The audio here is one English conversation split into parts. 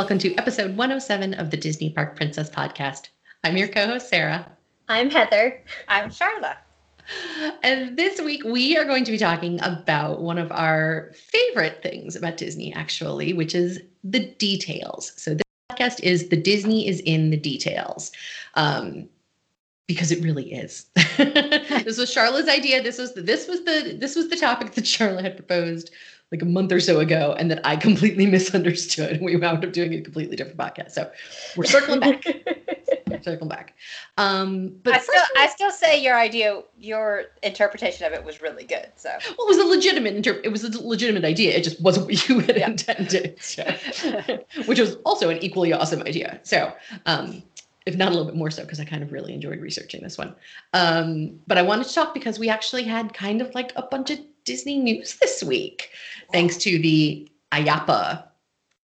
and welcome to episode 107 of the Disney Park Princess podcast. I'm your co host, Sara. I'm Heather. I'm Sharla. And this week we are going to be talking about one of our favorite things about Disney, actually, which is the details. So, this podcast is The Disney is in the Details. Um, because it really is. this was Sharla's idea. This was the, this was the this was the topic that Sharla had proposed like a month or so ago, and that I completely misunderstood. We wound up doing a completely different podcast. So we're circling back. circling back. Um, but I still, I still say your idea, your interpretation of it was really good. So well, it was a legitimate inter- it was a legitimate idea. It just wasn't what you had yeah. intended, so, which was also an equally awesome idea. So um, if not a little bit more so, because I kind of really enjoyed researching this one. Um, but I wanted to talk because we actually had kind of like a bunch of Disney news this week, thanks to the IAAPA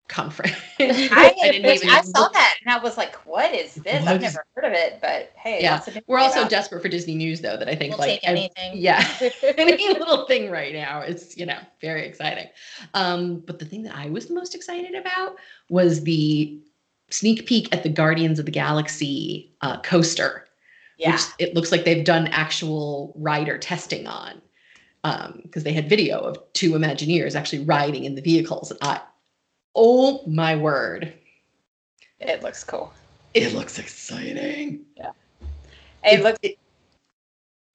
conference. I, I, even I saw that and I was like, "What is this? What I've never heard of it." But hey, yeah, we're also desperate for Disney news though. That I think we'll like anything. yeah, any little thing right now is you know very exciting. Um, but the thing that I was the most excited about was the sneak peek at the Guardians of the Galaxy uh, coaster. Yeah. Which it looks like they've done actual rider testing on because um, they had video of two Imagineers actually riding in the vehicles. And I, oh my word. It looks cool. It looks exciting. Yeah. It, it looks. It,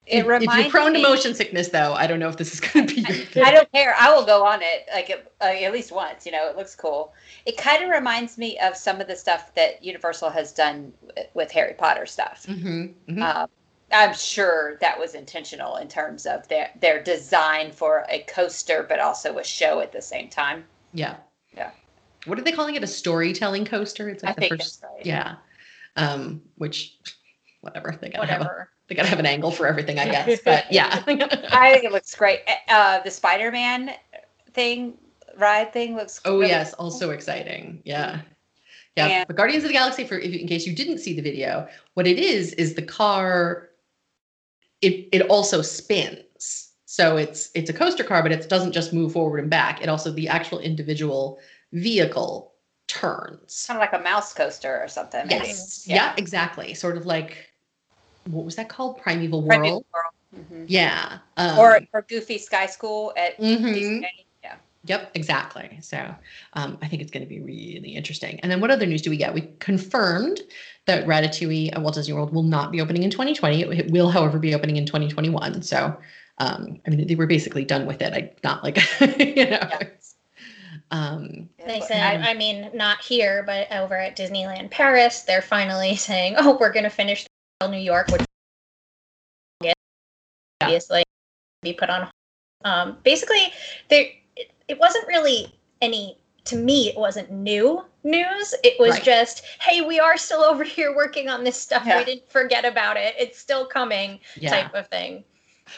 it if, if you're prone me, to motion sickness, though, I don't know if this is going to be your thing. I don't care. I will go on it like uh, at least once. You know, it looks cool. It kind of reminds me of some of the stuff that Universal has done with Harry Potter stuff. Mm-hmm, mm-hmm. Uh, I'm sure that was intentional in terms of their their design for a coaster, but also a show at the same time. Yeah. Yeah. What are they calling it? A storytelling coaster? It's like I the first. Right. Yeah. Um, which, whatever. They gotta whatever. have a, they gotta have an angle for everything, I guess. But yeah. I think it looks great. Uh, the Spider Man thing ride thing looks. Great. Oh really yes, cool. also exciting. Yeah. Yeah, and, but Guardians of the Galaxy, for if, in case you didn't see the video, what it is is the car it it also spins. So it's it's a coaster car, but it doesn't just move forward and back. It also the actual individual vehicle turns. Kind of like a mouse coaster or something. Maybe. Yes. Yeah. yeah. exactly. Sort of like what was that called? Primeval, Primeval World. World. Mm-hmm. Yeah. Um, or or Goofy Sky School at mm-hmm. Yeah. Yep, exactly. So um, I think it's going to be really interesting. And then what other news do we get? We confirmed that Ratatouille at Walt Disney World will not be opening in 2020. It will, however, be opening in 2021. So, um, I mean, they were basically done with it. I not like, you know. Yeah. Um, they said, I mean, not here, but over at Disneyland Paris, they're finally saying, "Oh, we're going to finish New York," which yeah. obviously be put on. Um, basically, there it, wasn't really any to me it wasn't new news it was right. just hey we are still over here working on this stuff yeah. we didn't forget about it it's still coming yeah. type of thing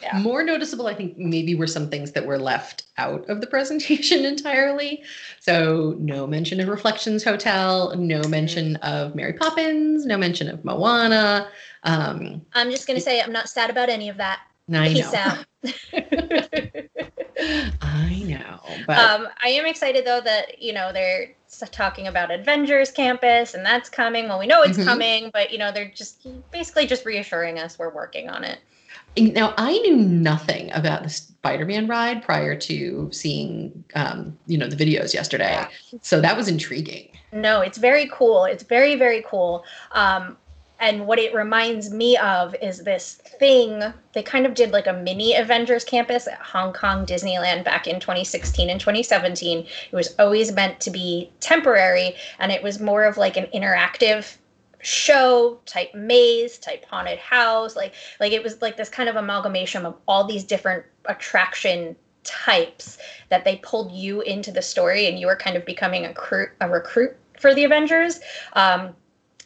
yeah. More noticeable, I think, maybe were some things that were left out of the presentation entirely. So, no mention of Reflections Hotel, no mm-hmm. mention of Mary Poppins, no mention of Moana. Um, I'm just going to say I'm not sad about any of that. I Peace know. out. I know. But um, I am excited though that you know they're talking about Avengers Campus and that's coming. Well, we know it's mm-hmm. coming, but you know they're just basically just reassuring us we're working on it. Now I knew nothing about the Spider-Man ride prior to seeing, um, you know, the videos yesterday. Yeah. So that was intriguing. No, it's very cool. It's very very cool. Um, and what it reminds me of is this thing they kind of did like a mini avengers campus at hong kong disneyland back in 2016 and 2017 it was always meant to be temporary and it was more of like an interactive show type maze type haunted house like like it was like this kind of amalgamation of all these different attraction types that they pulled you into the story and you were kind of becoming a, crew, a recruit for the avengers. Um,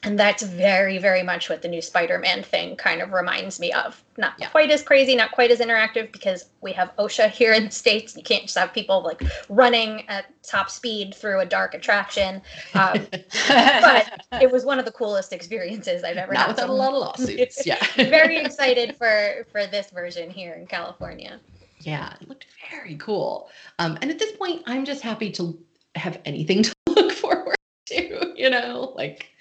and that's very very much what the new spider-man thing kind of reminds me of. Not yeah. quite as crazy not quite as interactive because we have osha here in the states. You can't just have people like running at top speed through a dark attraction. Um, but it was one of the coolest experiences i've ever not had. without so, a lot of lawsuits yeah. Very excited for for this version here in california. Yeah it looked very cool. Um, and at this point i'm just happy to have anything to look forward to you know, like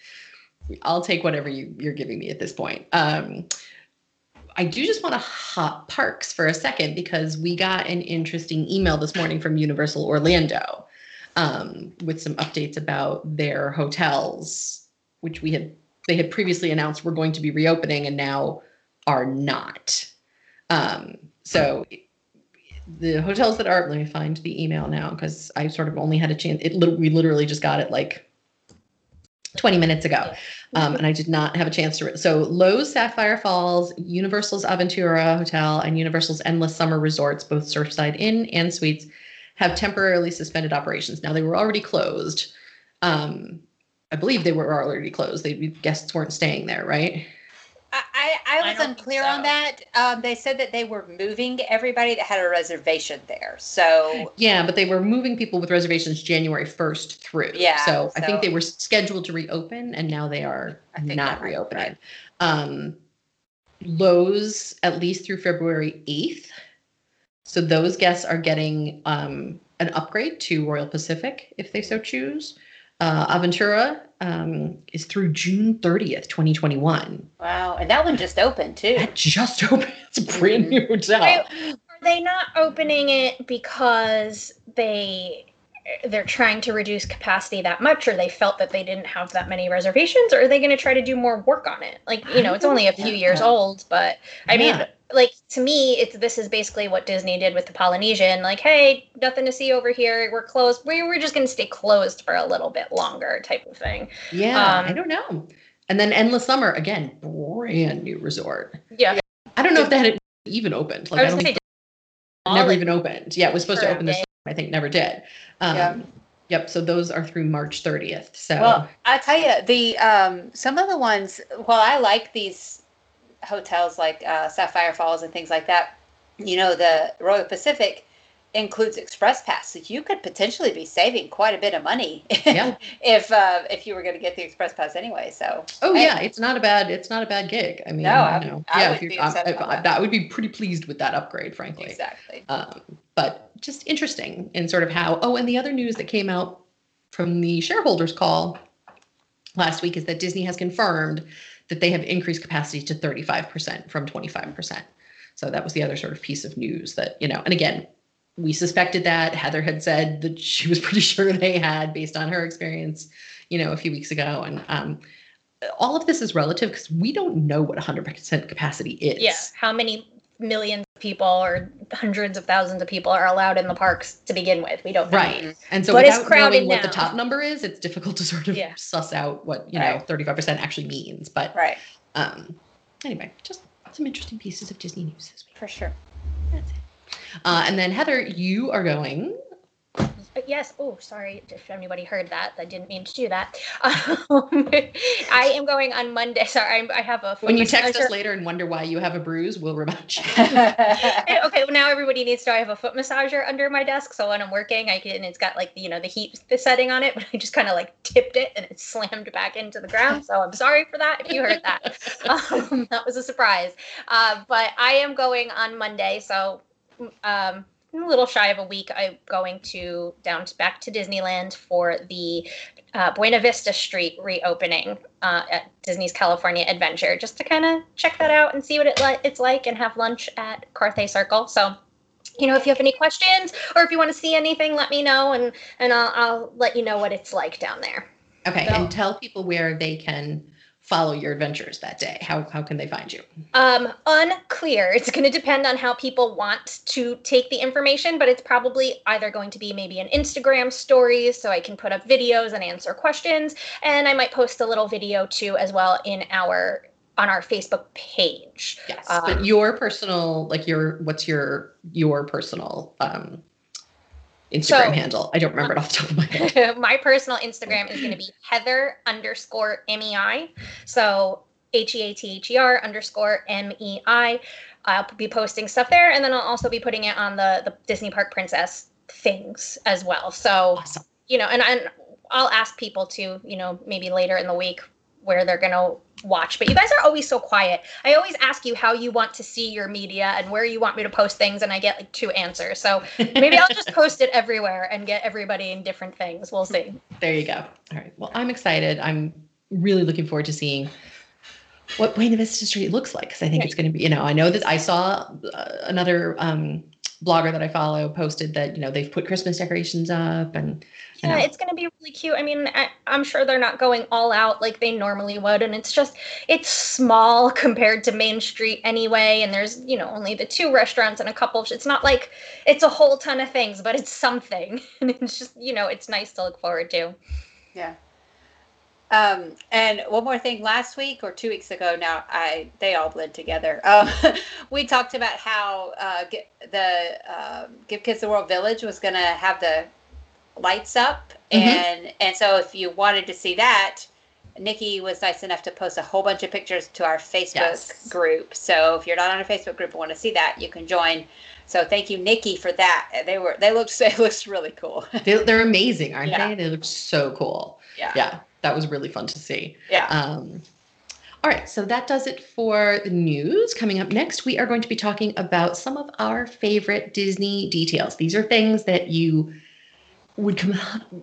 I'll take whatever you, you're giving me at this point. Um, I do just want to hop parks for a second because we got an interesting email this morning from Universal Orlando um, with some updates about their hotels, which we had they had previously announced were going to be reopening and now are not. Um, so the hotels that are let me find the email now because I sort of only had a chance. It we literally just got it like 20 minutes ago. Um, and I did not have a chance to. So Loews Sapphire Falls, Universal's Aventura Hotel, and Universal's Endless Summer Resorts, both Surfside Inn and Suites, have temporarily suspended operations. Now they were already closed. Um, I believe they were already closed. They guests weren't staying there, right? I, I was I unclear so. on that. Um, they said that they were moving everybody that had a reservation there. So yeah, but they were moving people with reservations January first through. Yeah. So, so I think they were scheduled to reopen, and now they are not reopening. Right. Um, Loews at least through February eighth. So those guests are getting um, an upgrade to Royal Pacific if they so choose. Uh, Aventura um, is through June 30th, 2021. Wow. And that one just opened too. That just opened. It's a brand new hotel. Are they not opening it because they they're trying to reduce capacity that much or they felt that they didn't have that many reservations or are they going to try to do more work on it? Like you know it's only a few years old but i yeah. mean like to me it's this is basically what disney did with the polynesian like hey nothing to see over here we're closed we, we're just going to stay closed for a little bit longer type of thing. Yeah um, i don't know. And then endless summer again brand new resort. Yeah. I don't know if that had even opened. Like i, I don't think never even opened. Yeah it was supposed to open this i think never did um, yeah. Yep. So those are through March 30th. So well, I tell you the um, some of the ones. Well, I like these hotels like uh, Sapphire Falls and things like that, you know, the Royal Pacific includes express pass so you could potentially be saving quite a bit of money yeah. if uh, if you were going to get the express pass anyway so oh hey. yeah it's not a bad it's not a bad gig i mean no, I, know, I yeah if I, I, that would be pretty pleased with that upgrade frankly exactly um, but just interesting in sort of how oh and the other news that came out from the shareholders call last week is that disney has confirmed that they have increased capacity to 35% from 25%. So that was the other sort of piece of news that, you know, and again, we suspected that. Heather had said that she was pretty sure they had based on her experience, you know, a few weeks ago. And um, all of this is relative because we don't know what 100% capacity is. Yeah. How many millions of people or hundreds of thousands of people are allowed in the parks to begin with. We don't know. Right. And so but without knowing what now. the top number is, it's difficult to sort of yeah. suss out what, you right. know, 35% actually means. But right. um anyway, just some interesting pieces of Disney news this week. For sure. That's it. Uh, and then Heather, you are going uh, yes. Oh, sorry if anybody heard that. I didn't mean to do that. Um, I am going on Monday. Sorry, I'm, i have a. When you text us later and wonder why you have a bruise, we'll remind you. okay. Well, now everybody needs to. I have a foot massager under my desk, so when I'm working, I can. It's got like you know the heat the setting on it, but I just kind of like tipped it and it slammed back into the ground. So I'm sorry for that if you heard that. Um, that was a surprise. Uh, but I am going on Monday, so. Um, a little shy of a week, I'm going to down to, back to Disneyland for the uh, Buena Vista Street reopening uh, at Disney's California Adventure, just to kind of check that out and see what it li- it's like, and have lunch at Carthay Circle. So, you know, if you have any questions or if you want to see anything, let me know, and and I'll, I'll let you know what it's like down there. Okay, so, and tell people where they can follow your adventures that day? How, how can they find you? Um, unclear. It's going to depend on how people want to take the information, but it's probably either going to be maybe an Instagram stories so I can put up videos and answer questions. And I might post a little video too as well in our on our Facebook page. Yes, um, but your personal, like your, what's your your personal um, Instagram so, handle. I don't remember it off the top of my head. my personal Instagram is going to be Heather underscore MEI. So H E A T H E R underscore M E I. I'll be posting stuff there, and then I'll also be putting it on the the Disney Park Princess things as well. So awesome. you know, and and I'll ask people to you know maybe later in the week where they're gonna watch. But you guys are always so quiet. I always ask you how you want to see your media and where you want me to post things, and I get like two answers. So maybe I'll just post it everywhere and get everybody in different things. We'll see. There you go. All right. Well, I'm excited. I'm really looking forward to seeing what Buena Vista Street looks like because I think it's going to be, you know, I know that I saw uh, another um, blogger that I follow posted that, you know, they've put Christmas decorations up and, you Yeah, know, it's going to be really cute. I mean, I, I'm sure they're not going all out like they normally would. And it's just, it's small compared to Main Street anyway. And there's, you know, only the two restaurants and a couple. Of, it's not like it's a whole ton of things, but it's something. And it's just, you know, it's nice to look forward to. Yeah. Um, and one more thing, last week or two weeks ago now, I they all blend together. Um, we talked about how uh, Gi- the um, Give Kids the World Village was going to have the lights up, Mhm. and and so if you wanted to see that, Nikki was nice enough to post a whole bunch of pictures to our Facebook Yes. group. So if you're not on a Facebook group and want to see that, you can join. So thank you, Nikki, for that. They were they looked they looked really cool. they, they're amazing, aren't Yeah. they? They look so cool. yeah. Yeah. That was really fun to see. Yeah. Um, all right, so that does it for the news. Coming up next, we are going to be talking about some of our favorite Disney details. These are things that you would com-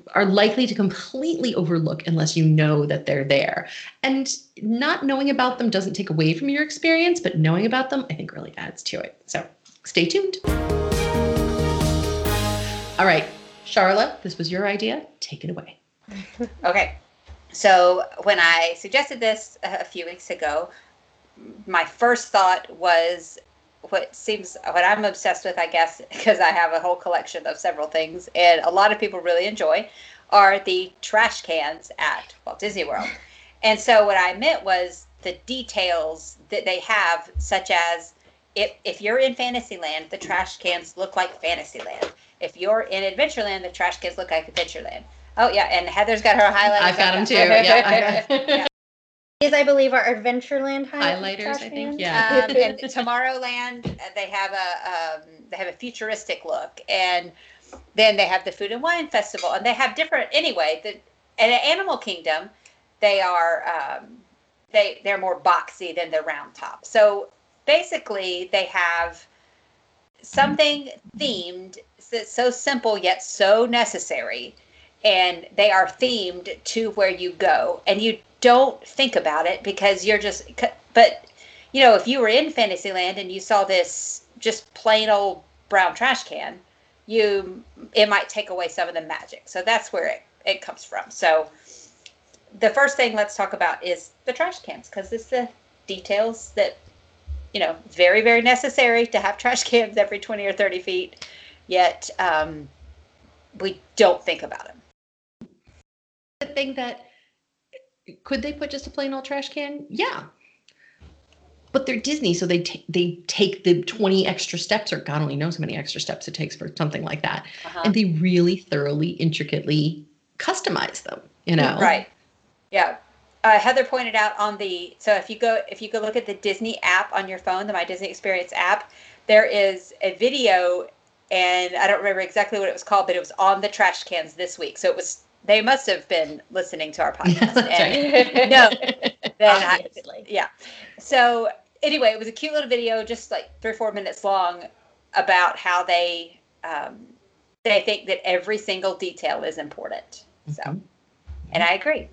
are likely to completely overlook unless you know that they're there. And not knowing about them doesn't take away from your experience, but knowing about them, I think, really adds to it. So stay tuned. All right, Sharla, this was your idea. Take it away. Okay. So when I suggested this a few weeks ago, my first thought was what seems what I'm obsessed with, I guess, because I have a whole collection of several things, and a lot of people really enjoy, are the trash cans at Walt Disney World. And so what I meant was the details that they have, such as if if you're in Fantasyland, the trash cans look like Fantasyland. If you're in Adventureland, the trash cans look like Adventureland. Oh yeah, and Heather's got her highlighters. I've got them too. Yeah, I These, I believe, are Adventureland hi- Highlighters, I think, yeah. um, and Tomorrowland, uh, they have a um, they have a futuristic look, and then they have the Food and Wine Festival, and they have different. Anyway, the and at Animal Kingdom, they are um, they they're more boxy than the round top. So basically, they have something themed that's so simple yet so necessary and they are themed to where you go. And you don't think about it because you're just but you know if you were in fantasyland and you saw this just plain old brown trash can you it might take away some of the magic. So that's where it, it comes from. So the first thing let's talk about is the trash cans because it's the details that you know very very necessary to have trash cans every 20 or 30 feet. Yet um, we don't think about them the thing that could they put just a plain old trash can? Yeah. But they're Disney, so they ta- they take the 20 extra steps, or God only knows how many extra steps it takes for something like that. uh-huh. And they really thoroughly, intricately customize them, you know? Right. Yeah. Uh, Heather pointed out on the so if you go if you go look at the Disney app on your phone, the My Disney Experience app, there is a video, and I don't remember exactly what it was called, but it was on the trash cans this week. So it was they must have been listening to our podcast. And no, then I, yeah. So anyway, it was a cute little video, just like three or four minutes long, about how they um, they think that every single detail is important. So Mhm. and I agree.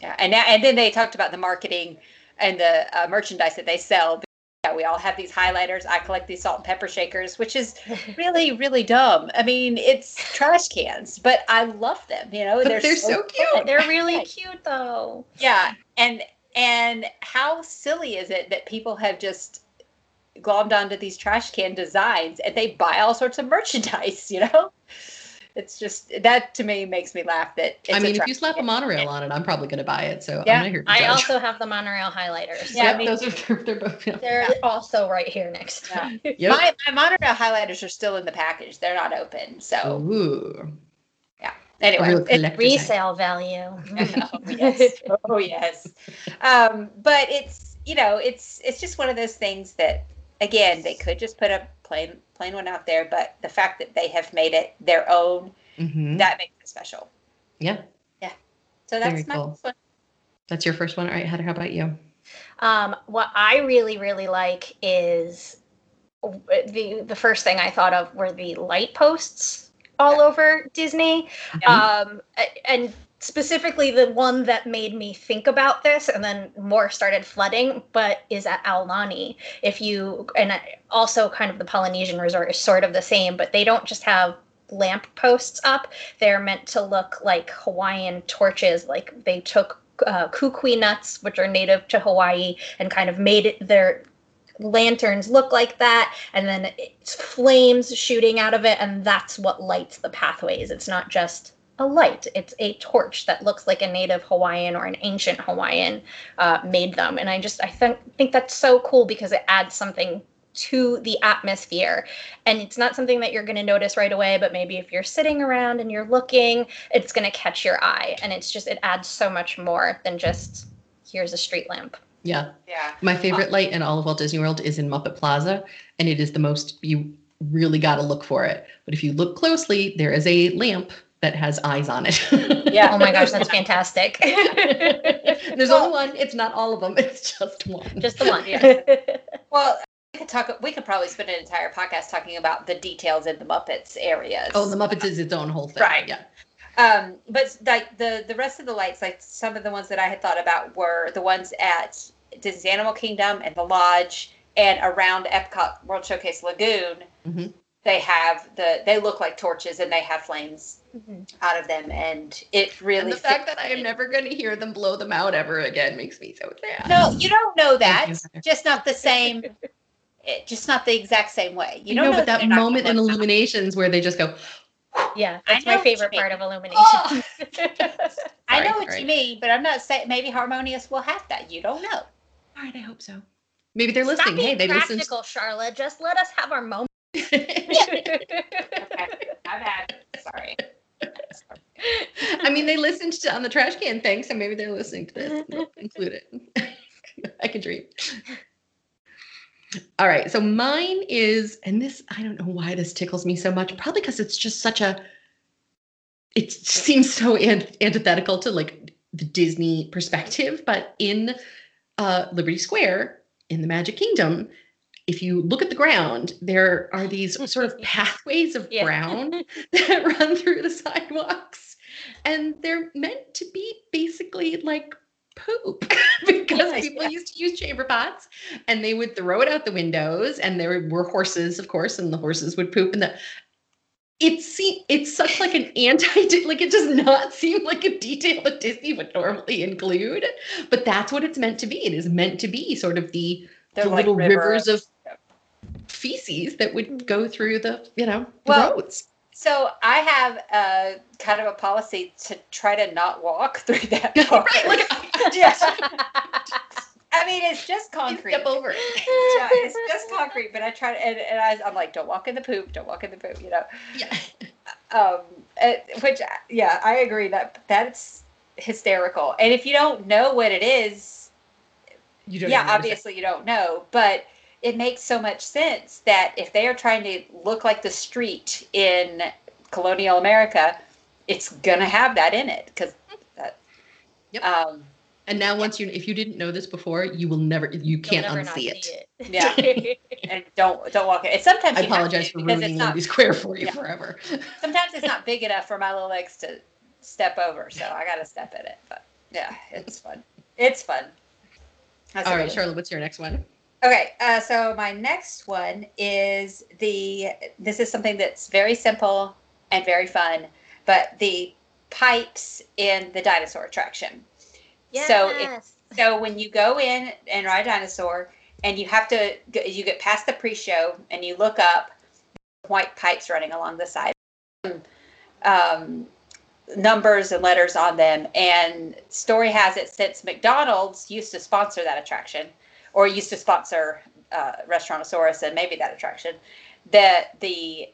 Yeah, and now, and then they talked about the marketing and the uh, merchandise that they sell. Yeah, we all have these highlighters. I collect these salt and pepper shakers, which is really, really dumb. I mean, it's trash cans, but I love them. You know, But they're so cute. fun. They're really cute though. Yeah, and and how silly is it that people have just glommed onto these trash can designs and they buy all sorts of merchandise? You know, it's just that to me makes me laugh. That it's I a mean, if you slap a can. monorail on it, I'm probably going to buy it. So Yeah, I'm not here to I judge. also have the monorail highlighters. Yeah, yep, those are they're, they're both. Yeah. They're also right here next to Yeah. me. Yep. My, my monorail highlighters are still in the package. They're not open. So Ooh. A anyway, real it- collector's item. Resale value. oh, yes. Oh yes. Um, but it's you know it's it's just one of those things that again they could just put a plain plain one out there, but the fact that they have made it their own Mhm. that makes it special. Yeah. Yeah. So that's Very my cool. next one. That's your first one. All right, Heather, how about you? Um, what I really, really like is the the first thing I thought of were the light posts all over Disney, um, and specifically the one that made me think about this, and then more started flooding. But is at Aulani. If you and also kind of the Polynesian resort is sort of the same, but they don't just have lamp posts up. They're meant to look like Hawaiian torches. Like they took uh, kukui nuts, which are native to Hawaii, and kind of made it their lanterns look like that and then it's flames shooting out of it and that's what lights the pathways it's not just a light it's a torch that looks like a native hawaiian or an ancient hawaiian uh, made them and i just i th- think that's so cool because it adds something to the atmosphere and it's not something that you're going to notice right away but maybe if you're sitting around and you're looking it's going to catch your eye and it's just it adds so much more than just here's a street lamp Yeah. Yeah. My favorite light in all of Walt Disney World is in Muppet Plaza, and it is the most you really got to look for it. But if you look closely, there is a lamp that has eyes on it. Yeah. oh my gosh that's fantastic There's only one. It's not all of them. It's just one. just the one Yeah. Well, we could talk. We could probably spend an entire podcast talking about the details in the Muppets areas. oh, the Muppets is its own whole thing. Right. Yeah. Um, but like the the rest of the lights, like some of the ones that I had thought about were the ones at Disney's Animal Kingdom and the Lodge and around Epcot World Showcase Lagoon. Mhm. They have the they look like torches and they have flames mm-hmm. out of them, and it really. And the fact that I am never going to hear them blow them out ever again makes me so sad. No, you don't know that. Thank you, Heather. just not the same. It, just not the exact same way. You You don't know, know but they're that moment in gonna out. Illuminations where they just go, yeah that's my what you favorite mean. part of illumination Oh, I know what sorry. you mean, but I'm not saying maybe Harmonious will have that. You don't know. all right, I hope so. Maybe they're Stop listening. Hey, they listened. practical, Sharla. Just let us have our moment. My bad. Sorry. I mean, they listened to on the trash can thing, so maybe they're listening to this. Include it. I can dream. All right, so mine is, and this I don't know why this tickles me so much. Probably because it's just such a. It seems so an- antithetical to like the Disney perspective, but in uh, Liberty Square in the Magic Kingdom, if you look at the ground, there are these sort of pathways of Yeah. brown that run through the sidewalks. And they're meant to be basically like poop because people yeah. used to use chamber pots and they would throw it out the windows and there were horses of course and the horses would poop and the it seems it's such like an anti like it does not seem like a detail that Disney would normally include but that's what it's meant to be it is meant to be sort of the the like little river- rivers of feces that would go through the you know the Well, roads So I have a kind of a policy to try to not walk through that part. right like Yes. I mean, it's just you concrete. step over it Yeah, it's just concrete, but I try to, and, and I, I'm like, don't walk in the poop, don't walk in the poop, you know. yeah Um, which, yeah, I agree that that's hysterical. And if you don't know what it is, you don't yeah, obviously you don't know, but it makes so much sense that if they are trying to look like the street in colonial America, it's gonna have that in it because that. Yep. Um, And now, once you, if you didn't know this before, you will never, you can't never unsee see it. Yeah. and don't don't walk it. And sometimes I you have apologize to for ruining it's not. Liberty Square for you Yeah. forever. Sometimes it's not big enough for my little legs to step over, so I got to step in it. But yeah, it's fun. It's fun. That's All a right, really- Sharla, what's your next one? Okay, uh, so my next one is the. This is something that's very simple and very fun, but the pipes in the dinosaur attraction. So if- So when you go in and ride a dinosaur, and you have to, you get past the pre-show, and you look up, white pipes running along the side, um, numbers and letters on them. And story has it since McDonald's used to sponsor that attraction, or used to sponsor uh, Restaurantosaurus and maybe that attraction, that the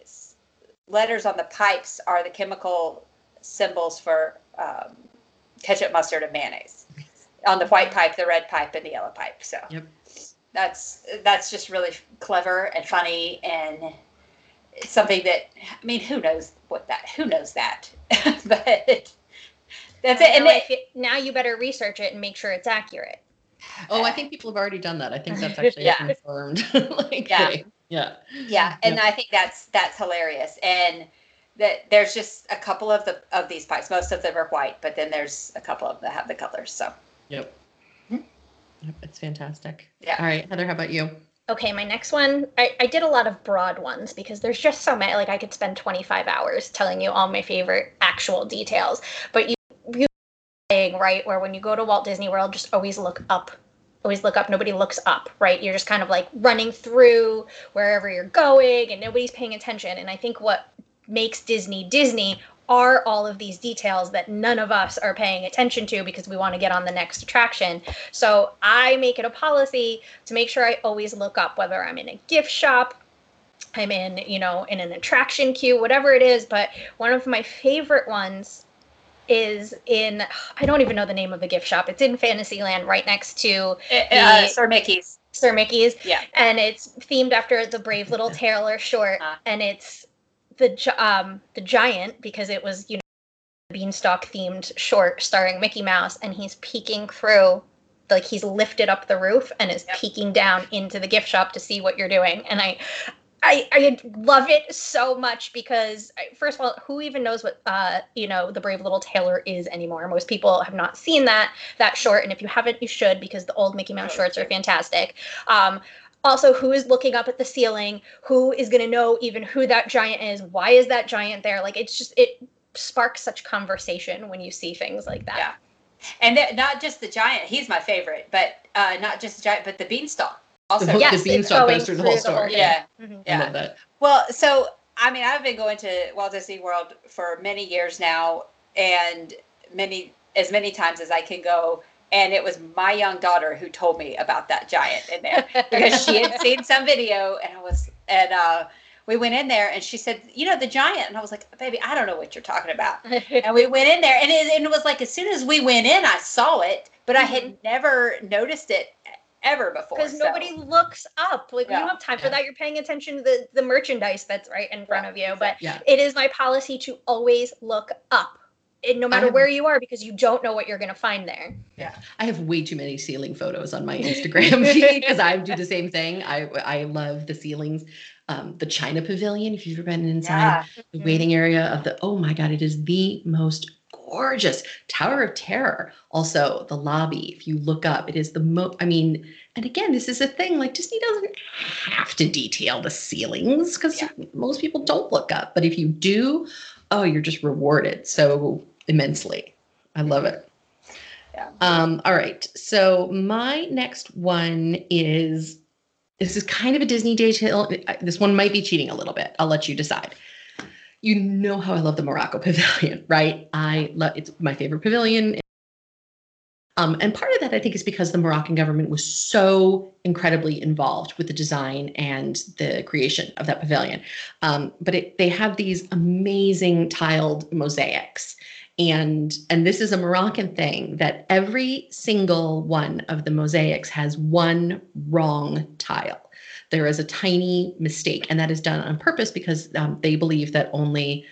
letters on the pipes are the chemical symbols for um, ketchup, mustard, and mayonnaise on the white pipe, the red pipe, and the yellow pipe. So Yep. that's that's just really clever and funny, and something that I mean, who knows what that? Who knows that? but That's So it. And now, it, now you better research it and make sure it's accurate. Oh, I think people have already done that. I think that's actually Yeah. confirmed. like Yeah. thing. Yeah. yeah, and I think that's that's hilarious. And that there's just a couple of the of these pies. Most of them are white, but then there's a couple of them that have the colors. So Yep. Mhm. Yep, It's fantastic. Yeah. All right, Heather, how about you? Okay, my next one, I, I did a lot of broad ones because there's just so many. Like I could spend 25 hours telling you all my favorite actual details. But you, saying right where when you go to Walt Disney World, just always look up. Always look up. Nobody looks up, right? You're just kind of like running through wherever you're going, and nobody's paying attention. And I think what makes Disney Disney are all of these details that none of us are paying attention to because we want to get on the next attraction. So I make it a policy to make sure I always look up whether I'm in a gift shop, I'm in, you know, in an attraction queue, whatever it is. But one of my favorite ones is in, I don't even know the name of the gift shop. It's in Fantasyland right next to uh, Sir Mickey's. Sir Mickey's. Yeah. And it's themed after the Brave Little Tailor short. Uh. And it's the um the giant because it was, you know, beanstalk themed short starring Mickey Mouse and he's peeking through like he's lifted up the roof and is Yep. peeking down into the gift shop to see what you're doing and I I, I love it so much because first of all, who even knows what uh, you know the Brave Little Tailor is anymore? Most people have not seen that that short, and if you haven't, you should because the old Mickey Mouse shorts are fantastic. Um, also, who is looking up at the ceiling? Who is going to know even who that giant is? Why is that giant there? Like it's just it sparks such conversation when you see things like that. Yeah. And not just the giant, he's my favorite, but uh, not just the giant, but the beanstalk. Also, The- Yes, the it's beanstalk going goes through the whole through the whole story. thing. yeah. Mhm. I Yeah. love that. Well, so I mean, I've been going to Walt Disney World for many years now, and many as many times as I can go. And it was my young daughter who told me about that giant in there because she had seen some video, and I was and uh, we went in there, and she said, "You know, the giant," and I was like, "Baby, I don't know what you're talking about." And we went in there, and it, and it was like as soon as we went in, I saw it, but I had never noticed it ever before. because so- nobody looks up. Like Yeah. don't have time for Yeah. that. You're paying attention to the the merchandise that's right in front Yeah, of you. But Yeah. it is my policy to always look up, and no matter have- where you are, because you don't know what you're going to find there. Yeah. I have way too many ceiling photos on my Instagram feed because I do the same thing. I I love the ceilings. Um, the China Pavilion, if you've ever been inside Yeah. the Mhm. waiting area of the, oh my God, it is the most gorgeous Tower of Terror. Also, the lobby, if you look up, it is the most, I mean, and again, this is a thing like Disney doesn't have to detail the ceilings because Yeah. most people don't look up. But if you do, oh, you're just rewarded so immensely. I love it. Yeah. Um, all right. So my next one is this is kind of a Disney detail. This one might be cheating a little bit. I'll let you decide. You know how I love the Morocco Pavilion, right? I love it's my favorite pavilion. Um, and part of that, I think, is because the Moroccan government was so incredibly involved with the design and the creation of that pavilion. Um, but it, they have these amazing tiled mosaics and and this is a moroccan thing that every single one of the mosaics has one wrong tile there is a tiny mistake and that is done on purpose because um, they believe that only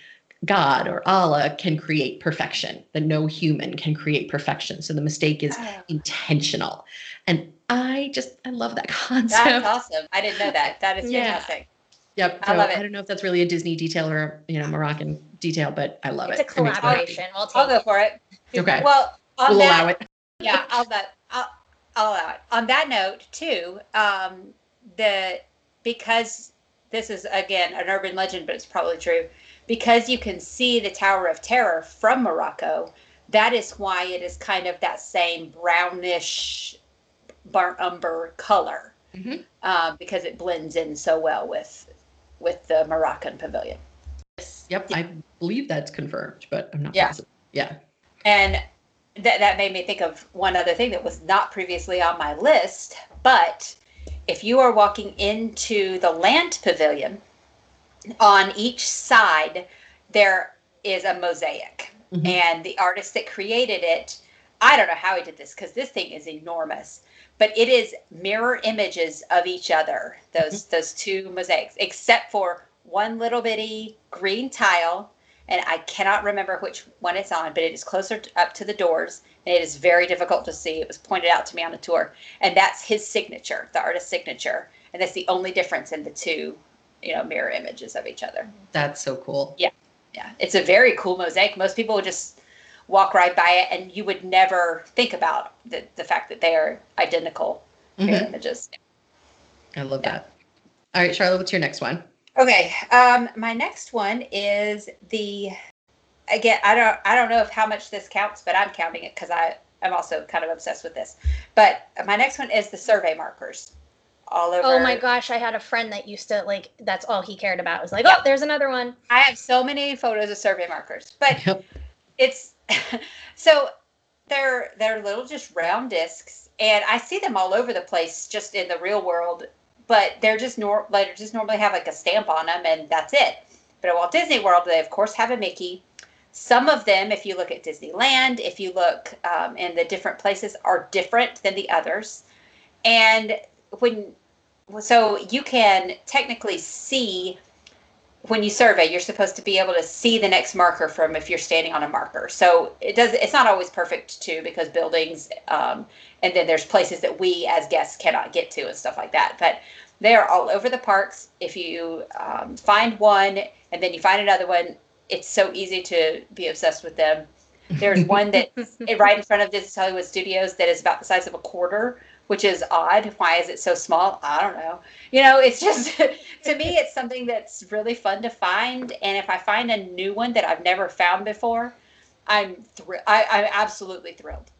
god or allah can create perfection that no human can create perfection so the mistake is Oh, intentional and i just i love that concept That's awesome. I didn't know that. That is Yeah. fantastic. yep I love it. i don't know if that's really a disney detail or you know moroccan detail but i love It's it It's a It makes me happy. collaboration. We'll I'll go for it. okay Well, we'll that, allow it yeah, I'll I'll, I'll allow it. On that note, too, um, the because this is again an urban legend, but it's probably true. Because you can see the Tower of Terror from Morocco, that is why it is kind of that same brownish, burnt umber color, Mhm. um, because it blends in so well with with the Moroccan pavilion. Yep, I believe that's confirmed, but I'm not Yeah. positive. Yeah. And that that made me think of one other thing that was not previously on my list. But if you are walking into the land pavilion, on each side there is a mosaic, Mhm. and the artist that created it, I don't know how he did this because this thing is enormous. But it is mirror images of each other. Those those two mosaics, except for one little bitty green tile and I cannot remember which one it's on, but it is closer to, up to the doors, and it is very difficult to see. It was pointed out to me on the tour, and that's his signature, the artist's signature, and that's the only difference in the two, you know, mirror images of each other. That's so cool. Yeah, yeah, it's a very cool mosaic. Most people would just walk right by it, and you would never think about the the fact that they are identical mirror Mhm. images. I love that. All right, Sharla, what's your next one? Okay. Um, my next one is the again. I don't. I don't know if how much this counts, but I'm counting it because I am also kind of obsessed with this. But my next one is the survey markers, all oh over. Oh my gosh, I had a friend that used to like that's all he cared about. was like, Yeah. oh, there's another one. I have so many photos of survey markers, but Yep. it's so they're they're little just round discs, and I see them all over the place just in the real world. But they're just nor like just normally have like a stamp on them, and that's it. But at Walt Disney World, they of course have a Mickey. Some of them, if you look at Disneyland, if you look um, in the different places, are different than the others. And when so you can technically see when you survey, you're supposed to be able to see the next marker from if you're standing on a marker. So it does. It's not always perfect too because buildings, um, and then there's places that we as guests cannot get to and stuff like that. But they are all over the parks. If you um, find one and then you find another one, it's so easy to be obsessed with them. There's one that right in front of Disney Hollywood Studios that is about the size of a quarter, which is odd. Why is it so small? I don't know. You know, it's just to me, it's something that's really fun to find. And if I find a new one that I've never found before, I'm thrilled. I'm absolutely thrilled.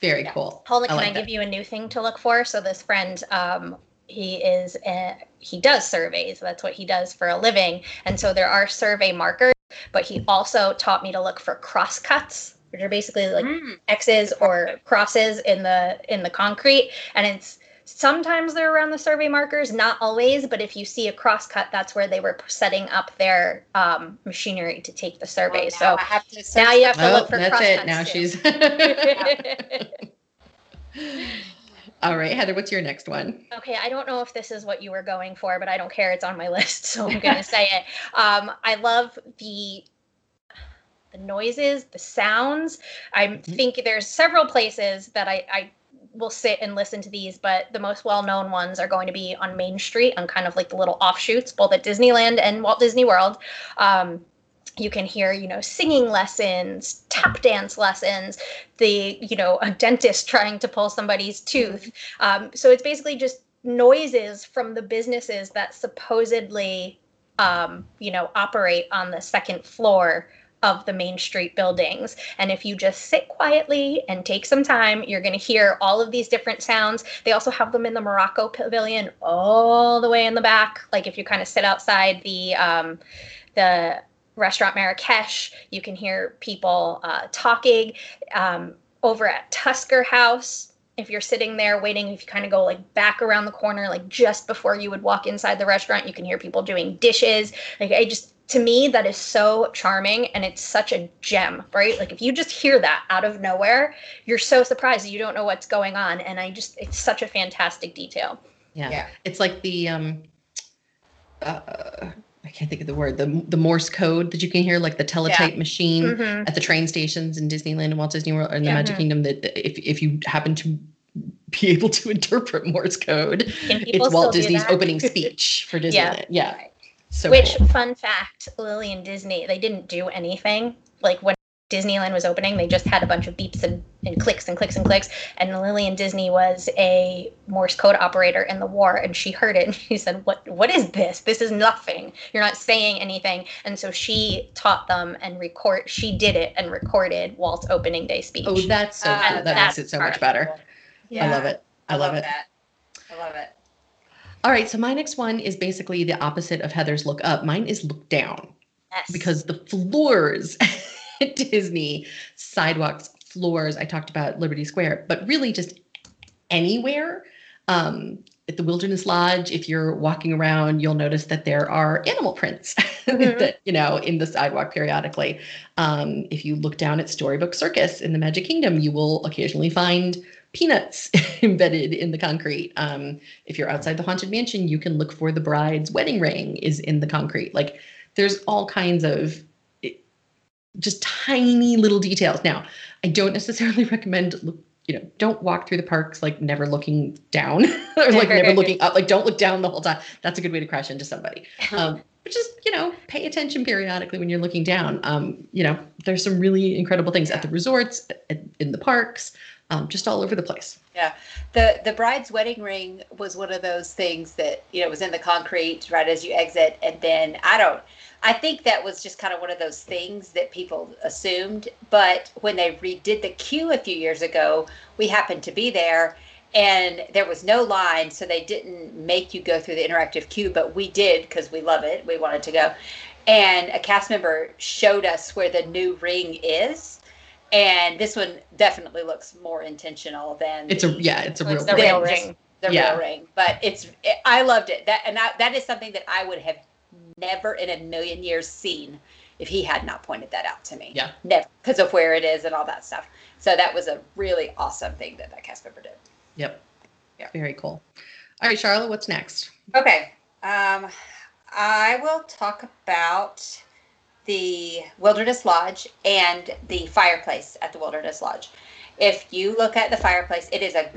Very Yeah. cool. Paula, can I, like that. give you a new thing to look for? So this friend, um, he is a, he does surveys. That's what he does for a living. And so there are survey markers, but he also taught me to look for cross cuts, which are basically like Mm. X's or crosses in the in the concrete. And it's sometimes they're around the survey markers, not always. But if you see a cross cut, that's where they were setting up their um, machinery to take the survey. Well, now so I have to now you have to Oh, look for that's cross it. cuts Now too. she's. All right, Heather, what's your next one? Okay, I don't know if this is what you were going for, but I don't care. It's on my list, so I'm going to say it. Um, I love the the noises, the sounds. I Mhm. think there's several places that I, I will sit and listen to these, but the most well-known ones are going to be on Main Street, on kind of like the little offshoots, both at Disneyland and Walt Disney World. Um, you can hear, you know, singing lessons, tap dance lessons, the, you know, a dentist trying to pull somebody's tooth. Um, so it's basically just noises from the businesses that supposedly, um, you know, operate on the second floor of the Main Street buildings. And if you just sit quietly and take some time, you're going to hear all of these different sounds. They also have them in the Morocco Pavilion all the way in the back. Like if you kind of sit outside the um, the restaurant Marrakesh, you can hear people uh, talking. Um, over at Tusker House, if you're sitting there waiting, if you kind of go like back around the corner, like just before you would walk inside the restaurant, you can hear people doing dishes. Like I just to me that is so charming and it's such a gem, right? Like if you just hear that out of nowhere, you're so surprised you don't know what's going on and I just it's such a fantastic detail. Yeah. Yeah. It's like the um uh I can't think of the word, the the Morse code that you can hear, like the teletype machine Mhm. at the train stations in Disneyland and Walt Disney World and in the Yeah. Magic Kingdom that that if if you happen to be able to interpret Morse code, it's Walt Disney's opening speech for Disneyland. Yeah. Right. So Which cool. fun fact, Lillian Disney, they didn't do anything. Like when Disneyland was opening, they just had a bunch of beeps and, and clicks and clicks and clicks. And Lillian Disney was a Morse code operator in the war, and she heard it and she said, "What? What is this? This is nothing. You're not saying anything." And so she taught them and record. She did it and recorded Walt's opening day speech. Oh, that's so Uh, cool. That that's makes it so part much of better. I love it. I, love, it. that. I love it. All right, so my next one is basically the opposite of Heather's look up. Mine is look down. yes. because the floors at Disney, sidewalks, floors, I talked about Liberty Square, but really just anywhere. Um, at the Wilderness Lodge, if you're walking around, you'll notice that there are animal prints Mhm. that, you know, in the sidewalk periodically. Um, if you look down at Storybook Circus in the Magic Kingdom, you will occasionally find peanuts embedded in the concrete. Um, if you're outside the Haunted Mansion, you can look for the bride's wedding ring is in the concrete. Like there's all kinds of just tiny little details. Now, I don't necessarily recommend look, you know, don't walk through the parks like never looking down or like never looking up. Like don't look down the whole time. That's a good way to crash into somebody. Um, but just you know, pay attention periodically when you're looking down. Um, you know, there's some really incredible things at the resorts, at, in the parks, um, just all over the place. Yeah, the the bride's wedding ring was one of those things that you know was in the concrete right as you exit, and then I don't. I think that was just kind of one of those things that people assumed. But when they redid the queue a few years ago, we happened to be there, and there was no line, so they didn't make you go through the interactive queue, but we did because we love it. We wanted to go, and a cast member showed us where the new ring is, and this one definitely looks more intentional than It's a yeah, it's a real. the ring. real ring. the Yeah. real ring. But it's it, I loved it. That and that, that is something that I would have never in a million years seen if he had not pointed that out to me. Yeah. never because of where it is and all that stuff. So that was a really awesome thing that that cast member did. Yep. Yeah. Very cool. All right, Sharla, what's next? Okay. Um, I will talk about the Wilderness Lodge and the fireplace at the Wilderness Lodge. If you look at the fireplace, it is a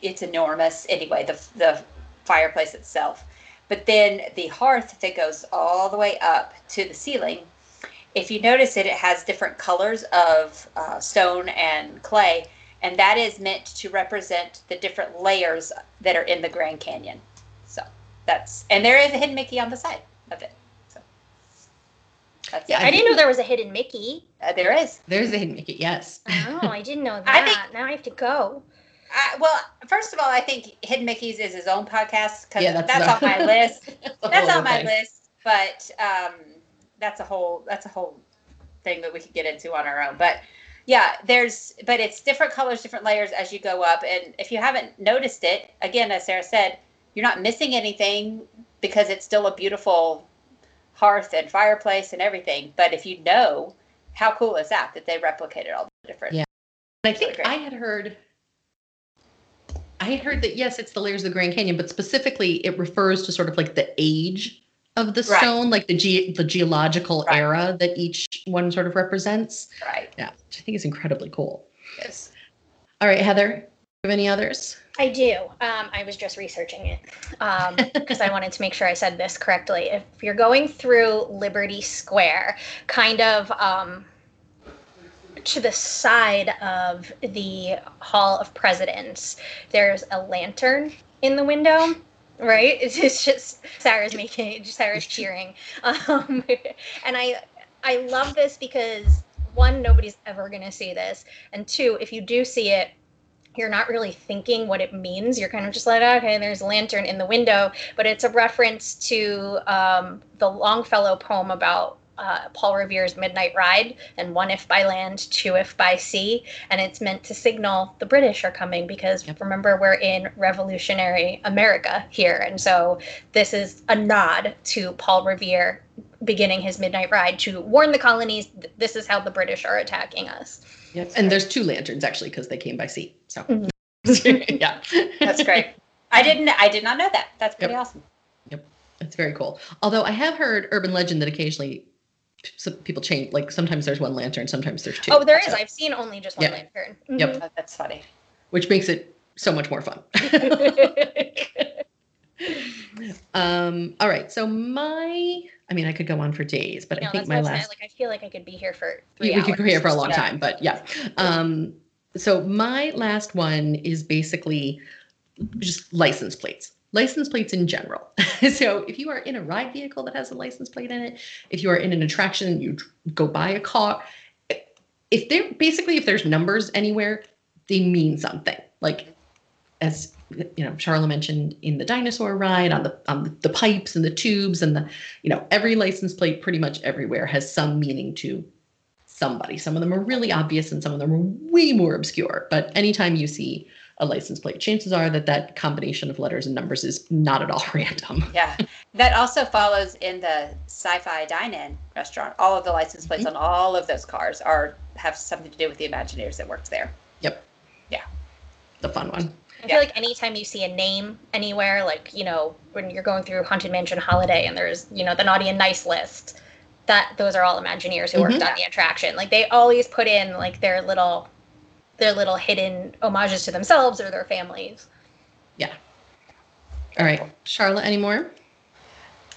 it's enormous anyway, the the fireplace itself. But then the hearth that goes all the way up to the ceiling, if you notice it, it has different colors of uh, stone and clay, and that is meant to represent the different layers that are in the Grand Canyon. So that's and there is a hidden Mickey on the side of it. So that's Yeah, it. I didn't know there was a hidden Mickey. Uh, there is. There's a hidden Mickey. Yes. Oh, I didn't know that. I that. think- now I have to go. Uh, well, first of all, I think Hidden Mickey's is his own podcast because Yeah, that's, that's on my list. That's That's on my thing. list, but um, that's a whole that's a whole thing that we could get into on our own. But yeah, there's but it's different colors, different layers as you go up. And if you haven't noticed it, again, as Sara said, you're not missing anything because it's still a beautiful hearth and fireplace and everything. But if you know, how cool is that that they replicated all the different? Yeah. And I think. I had heard I had heard that yes, it's the layers of the Grand Canyon, but specifically it refers to sort of like the age of the Right. stone, like the ge- the geological Right. era that each one sort of represents. Right. Yeah, which I think is incredibly cool. Yes. All right, Heather, have any others? I do. Um, I was just researching it because I wanted to make sure I said this correctly. If you're going through Liberty Square, kind of um, to the side of the Hall of Presidents, there's a lantern in the window. Right? It's it's just Sara's making Sara's cheering, um, and I I love this because one nobody's ever gonna see this, and two if you do see it you're not really thinking what it means. You're kind of just like, okay, there's a lantern in the window, but it's a reference to um, the Longfellow poem about uh, Paul Revere's Midnight Ride and one if by land, two if by sea. And it's meant to signal the British are coming because Yep. remember, we're in revolutionary America here. And so this is a nod to Paul Revere beginning his Midnight Ride to warn the colonies th- this is how the British are attacking us. Yep. And there's two lanterns actually because they came by sea. So Mhm. yeah, That's great. I didn't. I did not know that. That's pretty awesome. Yep. awesome. It's very cool. Although I have heard urban legend that occasionally some people change. Like sometimes there's one lantern, sometimes there's two. Oh, there is. So- I've seen only just one Yeah. lantern. Yep. Oh, that's funny. which makes it so much more fun. Um, all right. So my, I mean, I could go on for days, but No, I think my what I'm saying. last, Like I feel like I could be here for three we could hours. here for a long Yeah. time, but yeah. Um, so my last one is basically just license plates. License plates in general. so if you are in a ride vehicle that has a license plate in it, if you are in an attraction, you go buy a car. If they're basically if there's numbers anywhere, they mean something. Like as you know, Sharla mentioned in the dinosaur ride on the on the, pipes and the tubes and the you know every license plate pretty much everywhere has some meaning to somebody. Some of them are really obvious and some of them are way more obscure. But anytime you see a license plate, chances are that that combination of letters and numbers is not at all random. Yeah, that also follows in the Sci-Fi Dine-In restaurant. All of the license plates mm-hmm. on all of those cars are have something to do with the Imagineers that worked there. Yep. Yeah. The fun one. I feel like anytime you see a name anywhere, like, you know, when you're going through Haunted Mansion Holiday and there's, you know, the naughty and nice list, that those are all Imagineers who worked Mhm. on the attraction. Like they always put in like their little their little hidden homages to themselves or their families. Yeah. All right, Sharla, any more?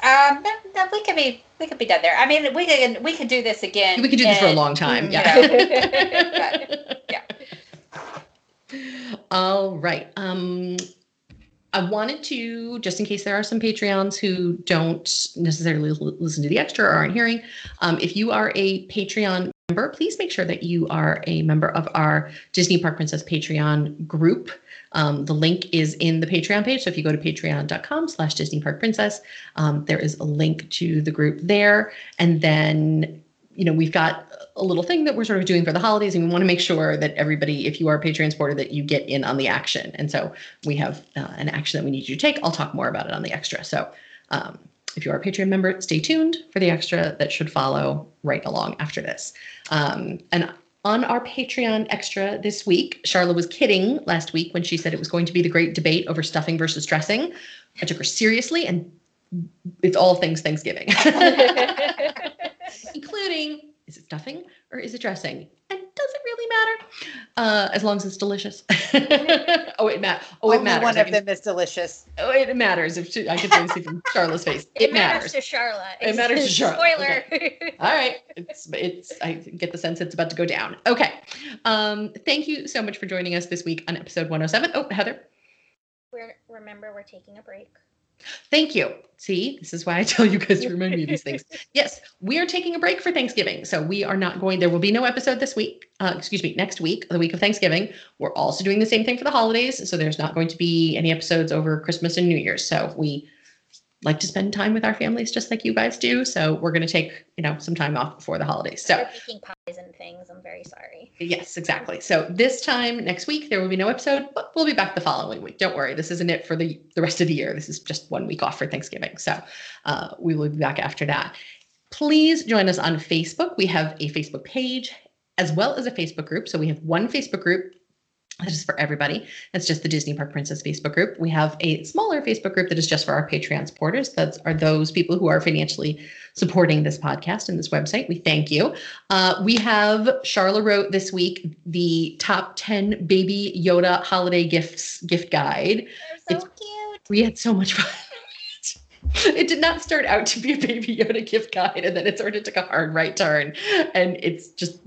Um, no, no, we could be we could be done there. I mean, we could we could do this again. We could do this for a long time. you Yeah. know, yeah. All right. Um, I wanted to, just in case there are some Patreons who don't necessarily l- listen to the extra or aren't hearing, um, if you are a Patreon member, please make sure that you are a member of our Disney Park Princess Patreon group. Um, the link is in the Patreon page. So if you go to patreon.com slash Disney Park Princess, um, there is a link to the group there. And then, you know, we've got a little thing that we're sort of doing for the holidays, and we want to make sure that everybody, if you are a Patreon supporter, that you get in on the action. And so we have uh, an action that we need you to take. I'll talk more about it on the extra. So um, if you are a Patreon member, stay tuned for the extra that should follow right along after this. Um, and on our Patreon extra this week, Sharla was kidding last week when she said it was going to be the great debate over stuffing versus dressing. I took her seriously, and it's all things Thanksgiving, including is it stuffing or is it dressing? And does it really matter? Uh, as long as it's delicious. oh, it matters. Oh, it Only matters. one I of can- them is delicious. Oh, it matters. If she, I could really see from Sharla's face, It, it, matters. matters. to Sharla. It matters to Sharla. Spoiler. All right, it's it's. I get the sense it's about to go down. Okay, um, thank you so much for joining us this week on episode 107. Oh, Heather, we're, remember, we're taking a break. Thank you. See, this is why I tell you guys to remind me of these things. Yes, we are taking a break for Thanksgiving, so we are not going. There will be no episode this week. Uh, excuse me, next week, the week of Thanksgiving. We're also doing the same thing for the holidays, so there's not going to be any episodes over Christmas and New Year's. So we like to spend time with our families just like you guys do. So we're going to take you know some time off before the holidays. So. Making pies and things. I'm very sorry. Yes, exactly. So this time next week there will be no episode, but we'll be back the following week. Don't worry, this isn't it for the the rest of the year. This is just one week off for Thanksgiving. So uh, we will be back after that. Please join us on Facebook. We have a Facebook page as well as a Facebook group. So we have one Facebook group that is for everybody. That's just the Disney Park Princess Facebook group. We have a smaller Facebook group that is just for our Patreon supporters. That are those people who are financially supporting this podcast and this website. We thank you. Uh, we have Sharla wrote this week the top 10 baby Yoda holiday gifts gift guide. They're so It's- cute. We had so much fun. It did not start out to be a baby Yoda gift guide, and then it sort of took a hard right turn. And it's just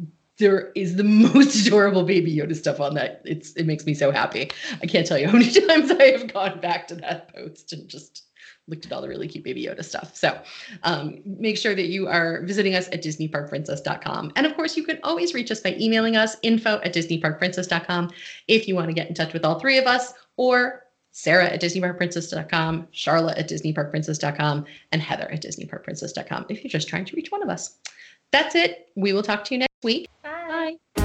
there is the most adorable baby Yoda stuff on that. It's it makes me so happy. I can't tell you how many times I have gone back to that post and just looked at all the really cute baby Yoda stuff. So um, make sure that you are visiting us at disneyparkprincess.com. And of course, you can always reach us by emailing us info at disneyparkprincess.com if you want to get in touch with all three of us or Sara at disneyparkprincess.com, Sharla at disneyparkprincess.com, and Heather at disneyparkprincess.com if you're just trying to reach one of us. That's it. We will talk to you next week. Bye.